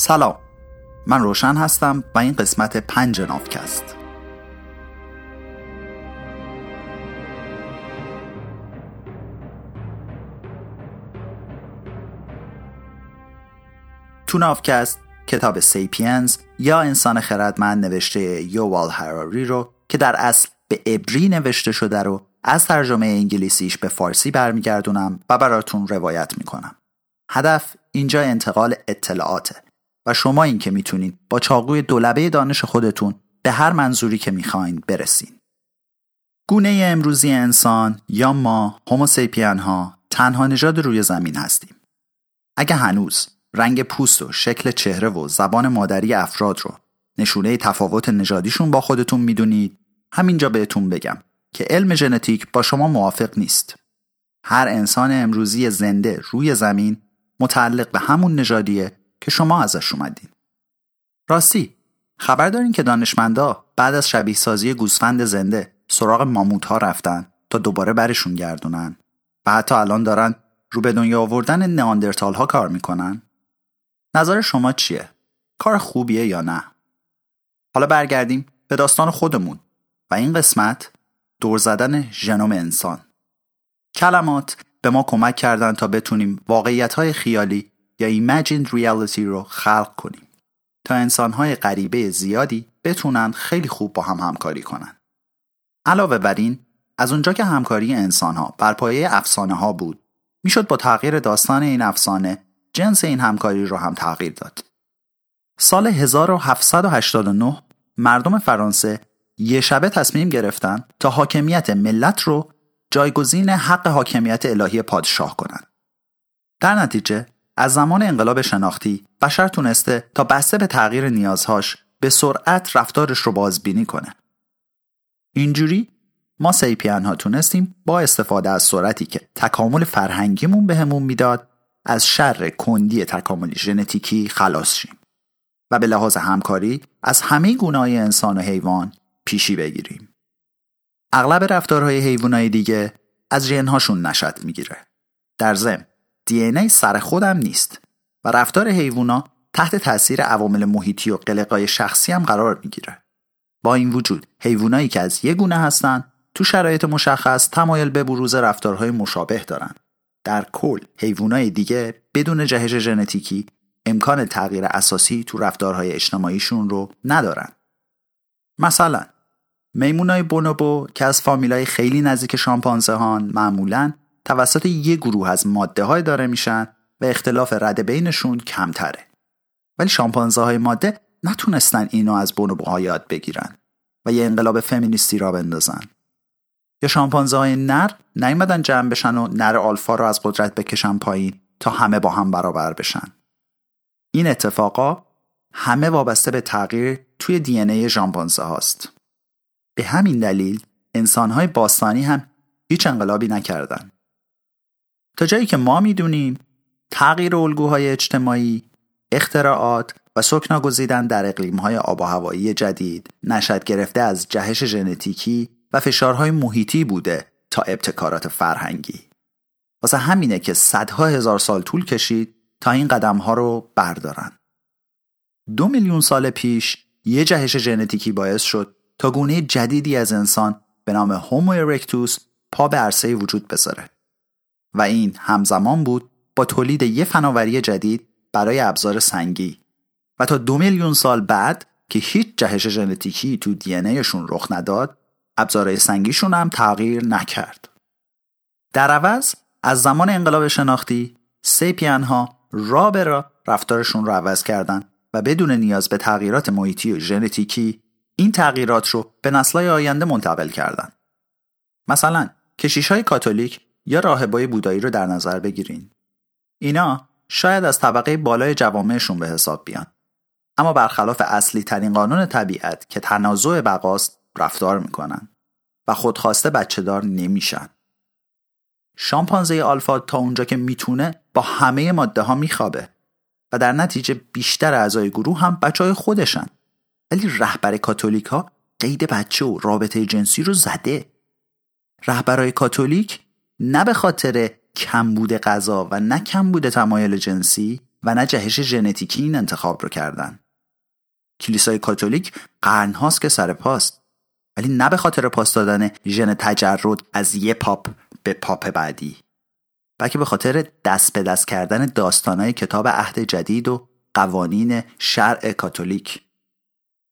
سلام. من روشن هستم و این قسمت پنج نافکست. تو نافکست کتاب سیپینز یا انسان خردمند نوشته یووال هراری رو که در اصل به ابری نوشته شده رو از ترجمه انگلیسیش به فارسی برمیگردونم و براتون روایت می‌کنم. هدف اینجا انتقال اطلاعاته. و شما این که می‌تونید با چاقوی دولبه دانش خودتون به هر منظوری که می‌خواین برسین. گونه امروزی انسان یا ما هوموسیپین ها تنها نژاد روی زمین هستیم. اگه هنوز رنگ پوست و شکل چهره و زبان مادری افراد رو نشونه تفاوت نژادیشون با خودتون می‌دونید همینجا بهتون بگم که علم ژنتیک با شما موافق نیست. هر انسان امروزی زنده روی زمین متعلق به همون نژادیه که شما ازش اومدین. راستی خبر دارین که دانشمندا بعد از شبیه سازی گوسفند زنده سراغ ماموت ها رفتن تا دوباره برشون گردونن و حتی الان دارن رو به دنیا آوردن نئاندرتال ها کار می‌کنن؟ نظر شما چیه؟ کار خوبیه یا نه؟ حالا برگردیم به داستان خودمون و این قسمت دور زدن ژنوم انسان. کلمات به ما کمک کردن تا بتونیم واقعیت های خیالی یا imagined reality رو خلق کنیم تا انسانهای غریبه زیادی بتونن خیلی خوب با هم همکاری کنن. علاوه بر این از اونجا که همکاری انسانها بر پایه افسانه ها بود می‌شد با تغییر داستان این افسانه جنس این همکاری رو هم تغییر داد. سال 1789 مردم فرانسه یه شبه تصمیم گرفتن تا حاکمیت ملت رو جایگزین حق حاکمیت الهی پادشاه کنند. در نتیجه از زمان انقلاب شناختی بشر تونسته تا بسته به تغییر نیازهاش به سرعت رفتارش رو بازبینی کنه. اینجوری ما سیپین ها تونستیم با استفاده از سرعتی که تکامل فرهنگیمون بهمون می‌داد از شر کندی تکاملی ژنتیکی خلاص شیم و به لحاظ همکاری از همه گونه انسان و حیوان پیشی بگیریم. اغلب رفتارهای حیوانای دیگه از ژنهاشون نشد می‌گیره. در ضمن ای سر خودم نیست و رفتار حیوونا تحت تاثیر عوامل محیطی و قلقای شخصی هم قرار می‌گیره. با این وجود حیوانایی که از یه گونه هستن تو شرایط مشخص تمایل به بروز رفتارهای مشابه دارن. در کل حیوانای دیگه بدون جهش ژنتیکی امکان تغییر اساسی تو رفتارهای اجتماعیشون رو ندارن. مثلا میمونای بونوبو که از فامیلای خیلی نزدیک شامپانزه هان معمولا توسط یک گروه از ماده های داره میشن و اختلاف رده بینشون کمتره. ولی شامپانزه های ماده نتونستن اینو از بونوبوها یاد بگیرن و یه انقلاب فمینیستی را بندازن. یا شامپانزه های نر نیومدن جمع بشن و نر آلفا رو از قدرت بکشن پایین تا همه با هم برابر بشن. این اتفاقا همه وابسته به تغییر توی دی ای شامپانزه هاست. به همین دلیل انسانهای باستانی هم هیچ انقلابی نکردند. تا جایی که ما می‌دونیم تغییر الگوهای اجتماعی، اختراعات و سکنا گزیدن در اقلیمهای آب و هوایی جدید نشد گرفته از جهش ژنتیکی و فشارهای محیطی بوده تا ابتکارات فرهنگی. واسه همینه که صدها هزار سال طول کشید تا این قدمها رو بردارن. دو میلیون سال پیش یه جهش ژنتیکی باعث شد تا گونه جدیدی از انسان به نام هومو ارکتوس پا به عرصه وجود بذاره و این همزمان بود با تولید یه فناوری جدید برای ابزار سنگی و تا دو میلیون سال بعد که هیچ جهش ژنتیکی تو دی ایشون رخ نداد ابزارهای سنگیشون هم تغییر نکرد در عوض از زمان انقلاب شناختی سیپین ها را به را رفتارشون رو عوض کردن و بدون نیاز به تغییرات محیطی و ژنتیکی این تغییرات رو به نسلهای آینده منتقل کردن. مثلا کشیش های کاتولیک یا راهبای بودایی رو در نظر بگیرین. اینا شاید از طبقه بالای جوامعشون به حساب بیان. اما برخلاف اصلی ترین قانون طبیعت که تنازع بقاست رفتار می‌کنن و خودخواسته بچه دار نمیشن. شامپانزه آلفا تا اونجا که می‌تونه با همه ماده ها میخوابه و در نتیجه بیشتر اعضای گروه هم بچه های خودشن. ولی رهبر کاتولیک ها قید بچه و رابطه جنسی رو زده رهبرای کاتولیک نه به خاطر کمبود غذا و نه کمبود تمایل جنسی و نه جهش ژنتیکی این انتخاب رو کردن. کلیسای کاتولیک قرنهاست که سر پاست. ولی نه به خاطر پاس دادن ژن تجرد از یه پاپ به پاپ بعدی. بلکه به خاطر دست به دست کردن داستانهای کتاب عهد جدید و قوانین شرع کاتولیک.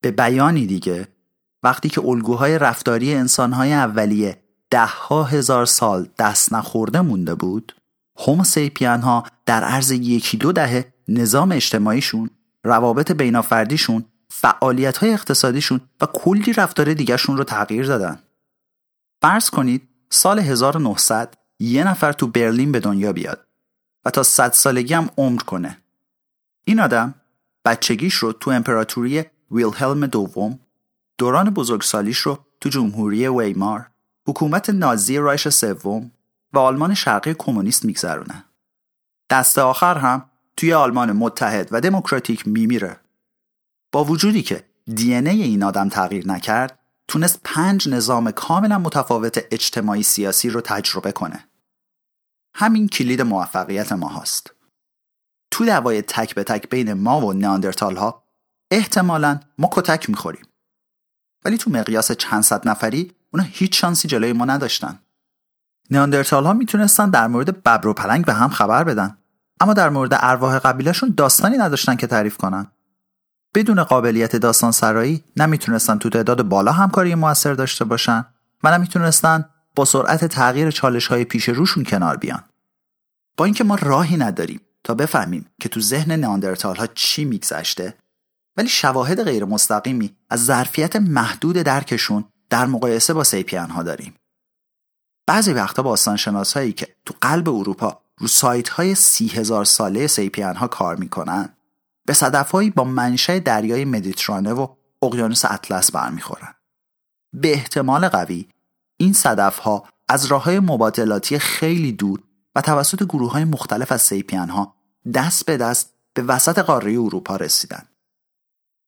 به بیانی دیگه وقتی که الگوهای رفتاری انسانهای اولیه ده ها هزار سال دست نخورده مونده بود هوموسیپین ها در عرض یکی دو دهه نظام اجتماعیشون روابط بینافردیشون فعالیت های اقتصادیشون و کلی رفتار دیگرشون رو تغییر دادن. فرض کنید سال 1900 یه نفر تو برلین به دنیا بیاد و تا صد سالگی هم عمر کنه. این آدم بچگیش رو تو امپراتوری ویلهلم دوم دوران بزرگسالیش رو تو جمهوری ویمار حکومت نازی رایش سوم و آلمان شرقی کمونیست میگذرونه. دست آخر هم توی آلمان متحد و دموکراتیک میمیره. با وجودی که دی این آدم تغییر نکرد تونست پنج نظام کاملا متفاوت اجتماعی سیاسی رو تجربه کنه. همین کلید موفقیت ما هست تو دعوای تک به تک بین ما و نیاندرتال ها احتمالا ما کتک می‌خوریم. ولی تو مقیاس چند صد نفری اونا هیچ شانسی جلوی ما نداشتن. نیاندرتال ها می‌تونستن در مورد ببر و پلنگ به هم خبر بدن. اما در مورد ارواح قبیلشون داستانی نداشتن که تعریف کنن. بدون قابلیت داستان سرایی نمی‌تونستن تو تعداد بالا همکاری موثر داشته باشن و نمی‌تونستن با سرعت تغییر چالش های پیش روشون کنار بیان. با اینکه ما راهی نداریم تا بفهمیم که تو ذهن نیاندرتال ها چی میگذشته ولی شواهد غیر مستقیمی از ظرفیت محدود درکشون در مقایسه با سیپین ها داریم. بعضی وقتا باستانشناس هایی که تو قلب اروپا رو سایت های سی هزار ساله سیپین ها کار می‌کنن به صدفهایی با منشأ دریای مدیترانه و اقیانوس اطلس برمیخورن. به احتمال قوی این صدف ها از راه های مبادلاتی خیلی دور و توسط گروه های مختلف از سیپین ها دست به دست به وسط قاره اروپا رسیدن.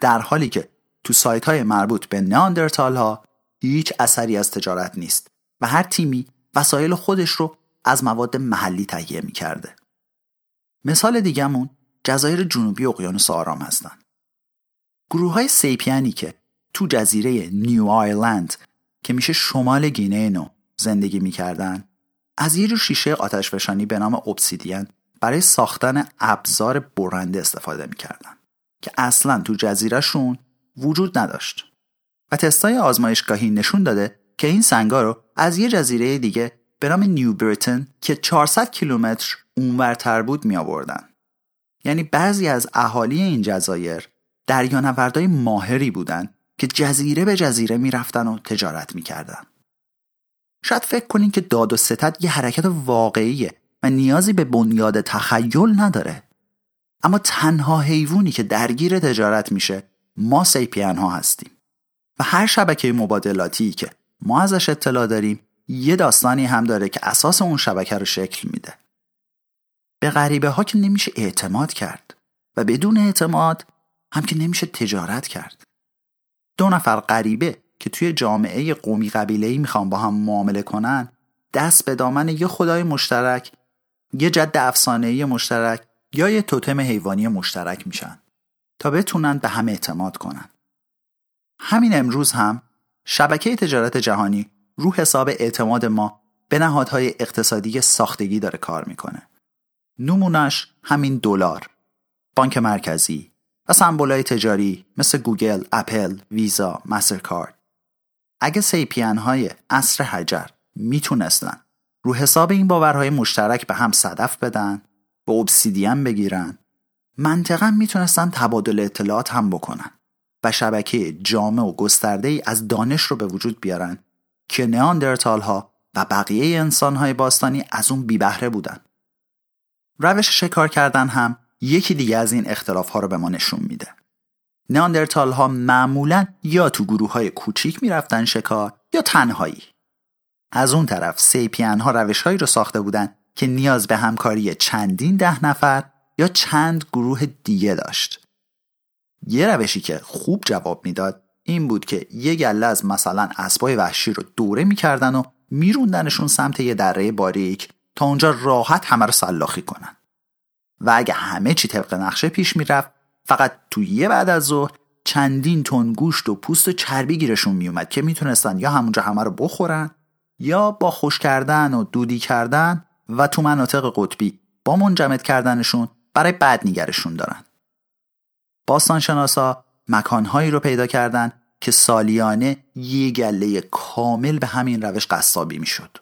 در حالی که تو سایت های مربوط به نیاندرتال ها هیچ اثری از تجارت نیست و هر تیمی وسایل خودش رو از مواد محلی تهیه می کرده. مثال دیگهمون جزایر جنوبی اقیانوس آرام هستن. گروه های سیپیانی که تو جزیره نیو آیلند که میشه شمال گینه نو زندگی می‌کردن از یه جور شیشه آتشفشانی به نام obsidian برای ساختن ابزار برنده استفاده می‌کردن که اصلا تو جزیرهشون وجود نداشت و تستای آزمایشگاهی نشون داده که این سنگا رو از یه جزیره دیگه به نام نیو بریتن که 400 کیلومتر اونورتر بود می آوردن. یعنی بعضی از اهالی این جزایر دریانوردای ماهری بودند که جزیره به جزیره می‌رفتن و تجارت می‌کردن. شاید فکر کنین که داد و ستد یه حرکت واقعیه و نیازی به بنیاد تخیل نداره. اما تنها حیوانی که درگیر تجارت میشه ما سیپین ها هستیم و هر شبکه مبادلاتی که ما ازش اطلاع داریم یه داستانی هم داره که اساس اون شبکه رو شکل میده. به غریبه ها که نمیشه اعتماد کرد و بدون اعتماد هم که نمیشه تجارت کرد. دو نفر غریبه که توی جامعه قومی ای می‌خوان با هم معامله کنن دست به دامن یه خدای مشترک یه جد افسانه‌ای مشترک یا یه توتم حیوانی مشترک میشن تا بتونن به هم اعتماد کنن. همین امروز هم شبکه تجارت جهانی رو حساب اعتماد ما به نهادهای اقتصادی ساختگی داره کار می‌کنه. نمونش همین دلار، بانک مرکزی و سمبولای تجاری مثل گوگل، اپل، ویزا، مسترکارد. اگه sapiens های عصر حجر می‌تونستن رو حساب این باورهای مشترک به هم صدف بدن و obsidian بگیرن منطقا می‌تونستن تبادل اطلاعات هم بکنن شبکه جامع و گسترده ای از دانش رو به وجود بیارن که نیاندرتال ها و بقیه انسان های باستانی از اون بی بهره بودن. روش شکار کردن هم یکی دیگه از این اختلاف ها رو به ما نشون میده. نیاندرتال ها معمولا یا تو گروه های کوچیک می‌رفتن شکار یا تنهایی. از اون طرف سیپین ها روش هایی رو ساخته بودن که نیاز به همکاری چندین ده نفر یا چند گروه دیگه داشت. یه روشی که خوب جواب می‌داد این بود که یه گله از مثلا اسبای وحشی رو دوره می‌کردن و میروندنشون سمت یه دره باریک تا اونجا راحت همه رو سلاخی کنن. و اگه همه چی طبق نقشه پیش می‌رفت فقط تو یه بعد از ظهر چندین تن گوشت و پوست و چربی گیرشون میومد که می‌تونستن یا همونجا همه رو بخورن یا با خوش کردن و دودی کردن و تو مناطق قطبی با منجمد کردنشون برای بعد نیگرشون دارن. باستانشناسا مکانهایی رو پیدا کردن که سالیانه یه گله کامل به همین روش قصابی می‌شد.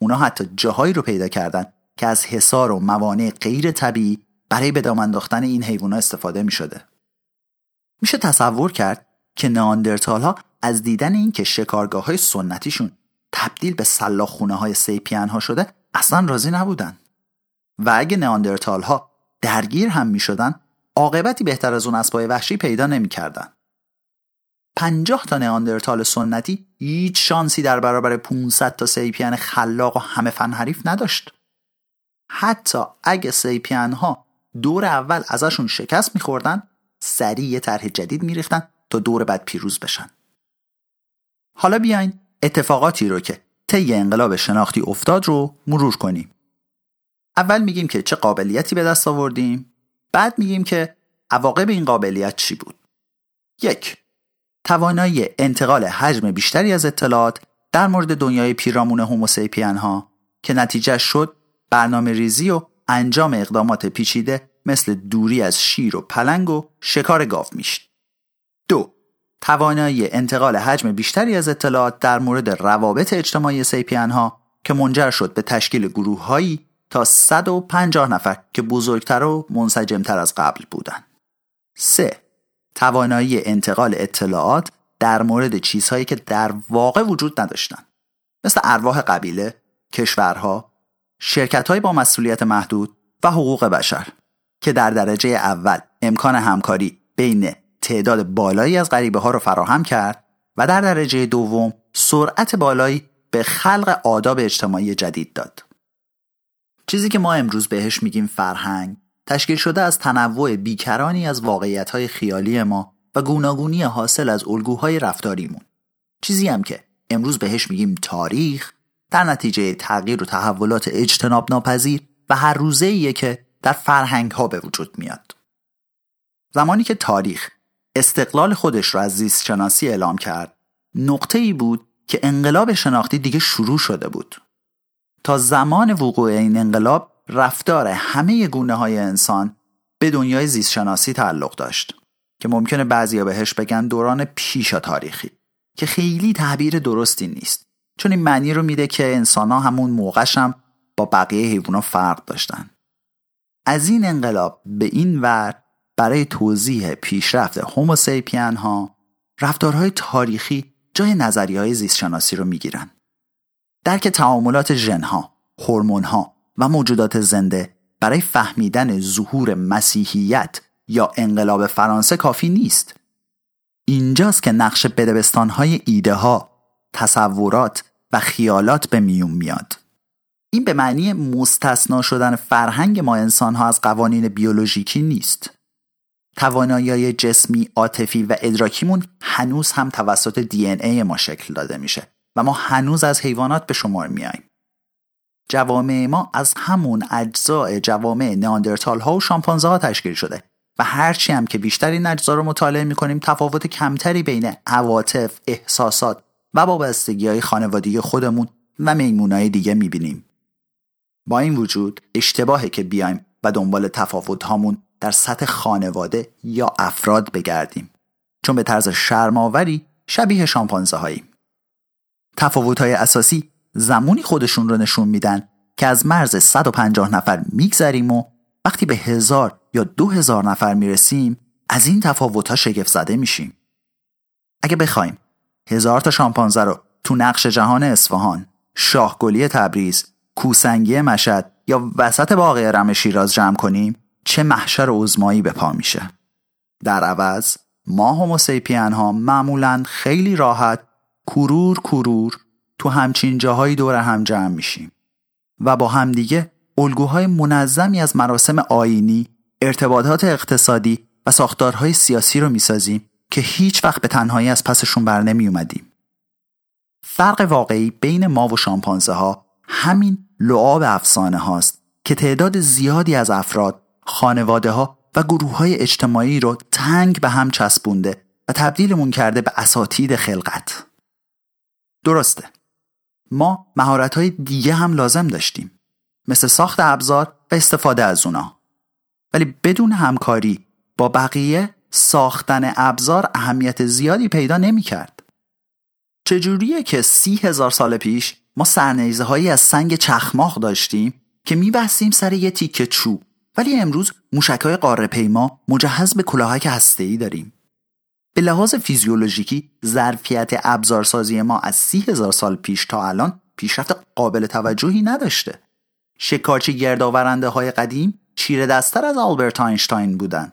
اونا حتی جاهایی رو پیدا کردن که از حصار و موانع غیر طبیعی برای به دام انداختن این حیوانات استفاده می شده. میشه تصور کرد که ناندرتال ها از دیدن این که شکارگاه های سنتیشون تبدیل به سلاخ خونه های سیپین ها شده اصلا راضی نبودن و اگه ناندرتال ها درگیر هم می شدن عاقبتی بهتر از اون اسبای وحشی پیدا نمی کردن. پنجاه تا نئاندرتال سنتی هیچ شانسی در برابر 500 تا سیپین خلاق و همه فن حریف نداشت. حتی اگه سیپین ها دور اول ازشون شکست میخوردن سریع یه طرح جدید میریختن تا دور بعد پیروز بشن. حالا بیاین اتفاقاتی رو که طی انقلاب شناختی افتاد رو مرور کنیم. اول میگیم که چه قابلیتی به دست آوردیم بعد میگیم که عواقب این قابلیت چی بود یک توانایی انتقال حجم بیشتری از اطلاعات در مورد دنیای پیرامون هوموسیپین ها که نتیجه شد برنامه ریزی و انجام اقدامات پیچیده مثل دوری از شیر و پلنگ و شکار گاو میشت. دو توانایی انتقال حجم بیشتری از اطلاعات در مورد روابط اجتماعی سیپین ها که منجر شد به تشکیل گروه هایی تا 150 نفر که بزرگتر و منسجمتر از قبل بودند. 3. توانایی انتقال اطلاعات در مورد چیزهایی که در واقع وجود نداشتند مثل ارواح قبیله، کشورها، شرکتهایی با مسئولیت محدود و حقوق بشر که در درجه اول امکان همکاری بین تعداد بالایی از غریبه ها را فراهم کرد و در درجه دوم سرعت بالایی به خلق آداب اجتماعی جدید داد. چیزی که ما امروز بهش میگیم فرهنگ تشکیل شده از تنوع بیکرانی از واقعیت خیالی ما و گوناگونی حاصل از الگوهای رفتاریمون. چیزی هم که امروز بهش میگیم تاریخ در نتیجه تغییر و تحولات اجتناب ناپذیر و هر روزه ایه که در فرهنگ ها به وجود میاد. زمانی که تاریخ استقلال خودش را از زیست شناسی اعلام کرد نقطه ای بود که انقلاب شناختی دیگه شروع شده بود. تا زمان وقوع این انقلاب رفتار همه گونه های انسان به دنیای زیستشناسی تعلق داشت که ممکنه بعضیا بهش بگن دوران پیشا تاریخی که خیلی تعبیر درستی نیست. چون این معنی رو میده که انسان ها همون موقعش هم با بقیه حیوانات فرق داشتن. از این انقلاب به این ور برای توضیح پیشرفت هوموسیپین ها رفتارهای تاریخی جای نظریه های زیستشناسی رو می‌گیرن. درک تعاملات ژنها، هورمونها و موجودات زنده برای فهمیدن ظهور مسیحیت یا انقلاب فرانسه کافی نیست. اینجاست که نقش بدبستانهای ایده ها، تصورات و خیالات به میون میاد. این به معنی مستثنا شدن فرهنگ ما انسان ها از قوانین بیولوژیکی نیست. توانایی جسمی، عاطفی و ادراکیمون هنوز هم توسط دی ای ما شکل داده میشه و ما هنوز از حیوانات به شمار میاییم. جوامع ما از همون اجزاء جوامع ناندرتال ها و شامپانزه ها تشکیل شده و هرچی هم که بیشتر این اجزا رو مطالعه می‌کنیم تفاوت کمتری بین عواطف، احساسات و وابستگی های خانوادگی خودمون و میمونای دیگه می‌بینیم. با این وجود اشتباهه که بیایم و دنبال تفاوت هامون در سطح خانواده یا افراد بگردیم چون به طرز شرماوری شبیه شامپانزه هاییم. تفاوت های اساسی زمانی خودشون رو نشون میدن که از مرز 150 نفر میگذریم و وقتی به هزار یا دو هزار نفر می‌رسیم از این تفاوت ها شگفت زده میشیم. اگه بخوایم هزار تا شامپانزه رو تو نقش جهان اصفهان، شاهگلی تبریز، کوسنگی مشد یا وسط باقی رم شیراز جمع کنیم چه محشر عزمایی به پا میشه. در عوض ما هوموسیپین ها معمولا خیلی راحت کرور کرور تو همچین جاهایی دور هم جمع میشیم و با همدیگه الگوهای منظمی از مراسم آینی، ارتباطات اقتصادی و ساختارهای سیاسی رو می‌سازیم که هیچ وقت به تنهایی از پسشون بر نمی اومدیم. فرق واقعی بین ما و شامپانزه ها همین لعاب افسانه هاست که تعداد زیادی از افراد، خانواده ها و گروه های اجتماعی رو تنگ به هم چسبونده و تبدیلمون کرده به اساتید خلقت. درسته. ما مهارت های دیگه هم لازم داشتیم. مثل ساخت ابزار و استفاده از اونا. ولی بدون همکاری با بقیه ساختن ابزار اهمیت زیادی پیدا نمی کرد. چجوریه که سی هزار سال پیش ما سرنیزه هایی از سنگ چخماق داشتیم که میبستیم سر یه تیکه چوب ولی امروز موشک های قاره پیما مجهز به کلاهک هسته‌ای داریم. به لحاظ فیزیولوژیکی ظرفیت ابزارسازی ما از سی هزار سال پیش تا الان پیشرفت قابل توجهی نداشته. شکارچی گردآورنده های قدیم چیره دستر از آلبرت آینشتاین بودن.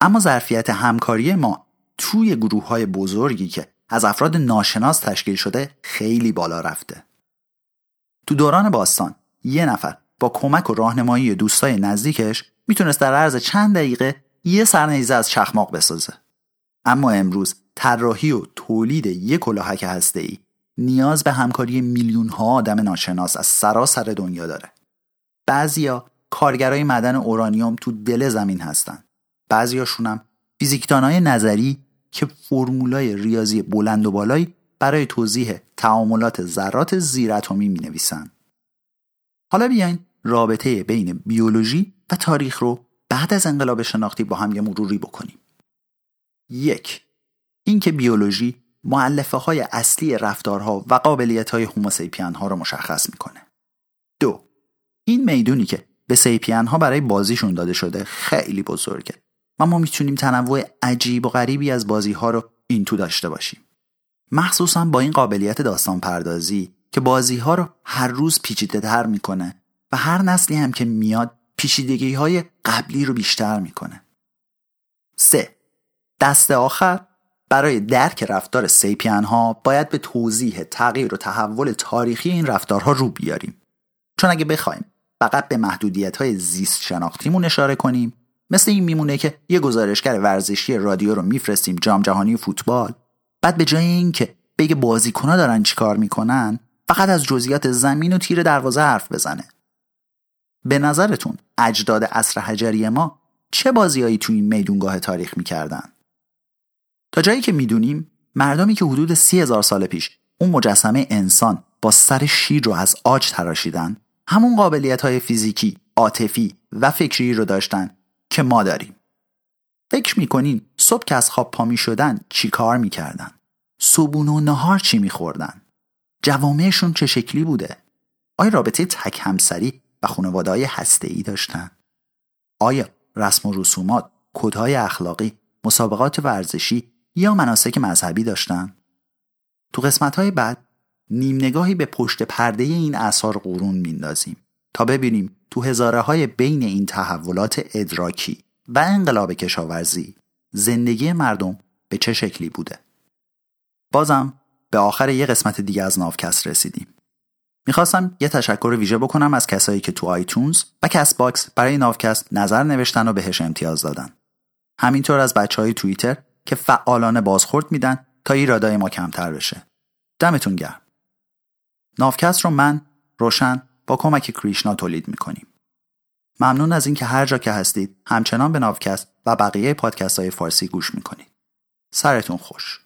اما ظرفیت همکاری ما توی گروه های بزرگی که از افراد ناشناس تشکیل شده خیلی بالا رفته. تو دوران باستان یه نفر با کمک و راهنمایی دوستای نزدیکش می‌تونست در عرض چند دقیقه یه سرنیزه از چخماق بسازه. اما امروز طراحی و تولید یک کلاهک هسته‌ای نیاز به همکاری میلیون ها آدم ناشناس از سراسر دنیا داره. بعضیا کارگرای معدن اورانیوم تو دل زمین هستن. بعضیاشون هم فیزیکدانای نظری که فرمولای ریاضی بلند و بالایی برای توضیح تعاملات ذرات زیراتمی می نویسن. حالا بیاین رابطه بین بیولوژی و تاریخ رو بعد از انقلاب شناختی با هم یه مروری بکنیم. یک اینکه بیولوژی معلفه های اصلی رفتارها و قابلیت های هوموسیپین ها رو مشخص می‌کنه. دو این می‌دونی که به سیپین ها برای بازیشون داده شده خیلی بزرگه و ما می‌تونیم تنوع عجیب و غریبی از بازی ها رو این تو داشته باشیم. مخصوصا با این قابلیت داستان پردازی که بازی ها رو هر روز پیچیده تر می‌کنه و هر نسلی هم که میاد پیچیدگی های قبلی رو بیشتر می‌کنه. 3. دست آخر. برای درک رفتار سیپین ها باید به توضیح تغییر و تحول تاریخی این رفتارها رو بیاریم. چون اگه بخوایم فقط به محدودیت های زیست شناختیمون اشاره کنیم مثل این میمونه که یه گزارشگر ورزشی رادیو رو میفرستیم جام جهانی فوتبال. بعد به جای اینکه بگه بازیکنها دارن چیکار می‌کنن فقط از جزئیات زمین و تیر دروازه حرف بزنه. به نظرتون اجداد عصر حجری ما چه بازیهایی توی این میدونگاه تاریخ می‌کردن؟ تا جایی که می‌دونیم مردمی که حدود سی هزار سال پیش اون مجسمه انسان با سر شیر رو از آج تراشیدن همون قابلیت های فیزیکی، عاطفی و فکری رو داشتن که ما داریم. فکر می‌کنین صبح که از خواب پا شدن چی کار می‌کردن؟ صبون و نهار چی میخوردن؟ جوامعشون چه شکلی بوده؟ آیا رابطه تک همسری و خانواده های ای داشتن؟ آیا رسم و رسومات، کدهای اخلاقی، مسابقات ورزشی یا مناسک مذهبی داشتن؟ تو قسمت های بعد نیم نگاهی به پشت پرده این اثار قرون میندازیم تا ببینیم تو هزاره های بین این تحولات ادراکی و انقلاب کشاورزی زندگی مردم به چه شکلی بوده. بازم به آخر یه قسمت دیگه از ناوکست رسیدیم. می‌خواستم یه تشکر ویژه بکنم از کسایی که تو iTunes و Castbox برای ناوکست نظر نوشتن و بهش امتیاز دادن. همینطور از بچه های توییتر که فعالانه بازخورد میدن تا ایرادای ما کمتر بشه. دمتون گرم. ناوکست رو من روشن با کمک کریشنا تولید می‌کنیم. ممنون از اینکه هر جا که هستید همچنان به ناوکست و بقیه پادکست های فارسی گوش می‌کنید. سرتون خوش.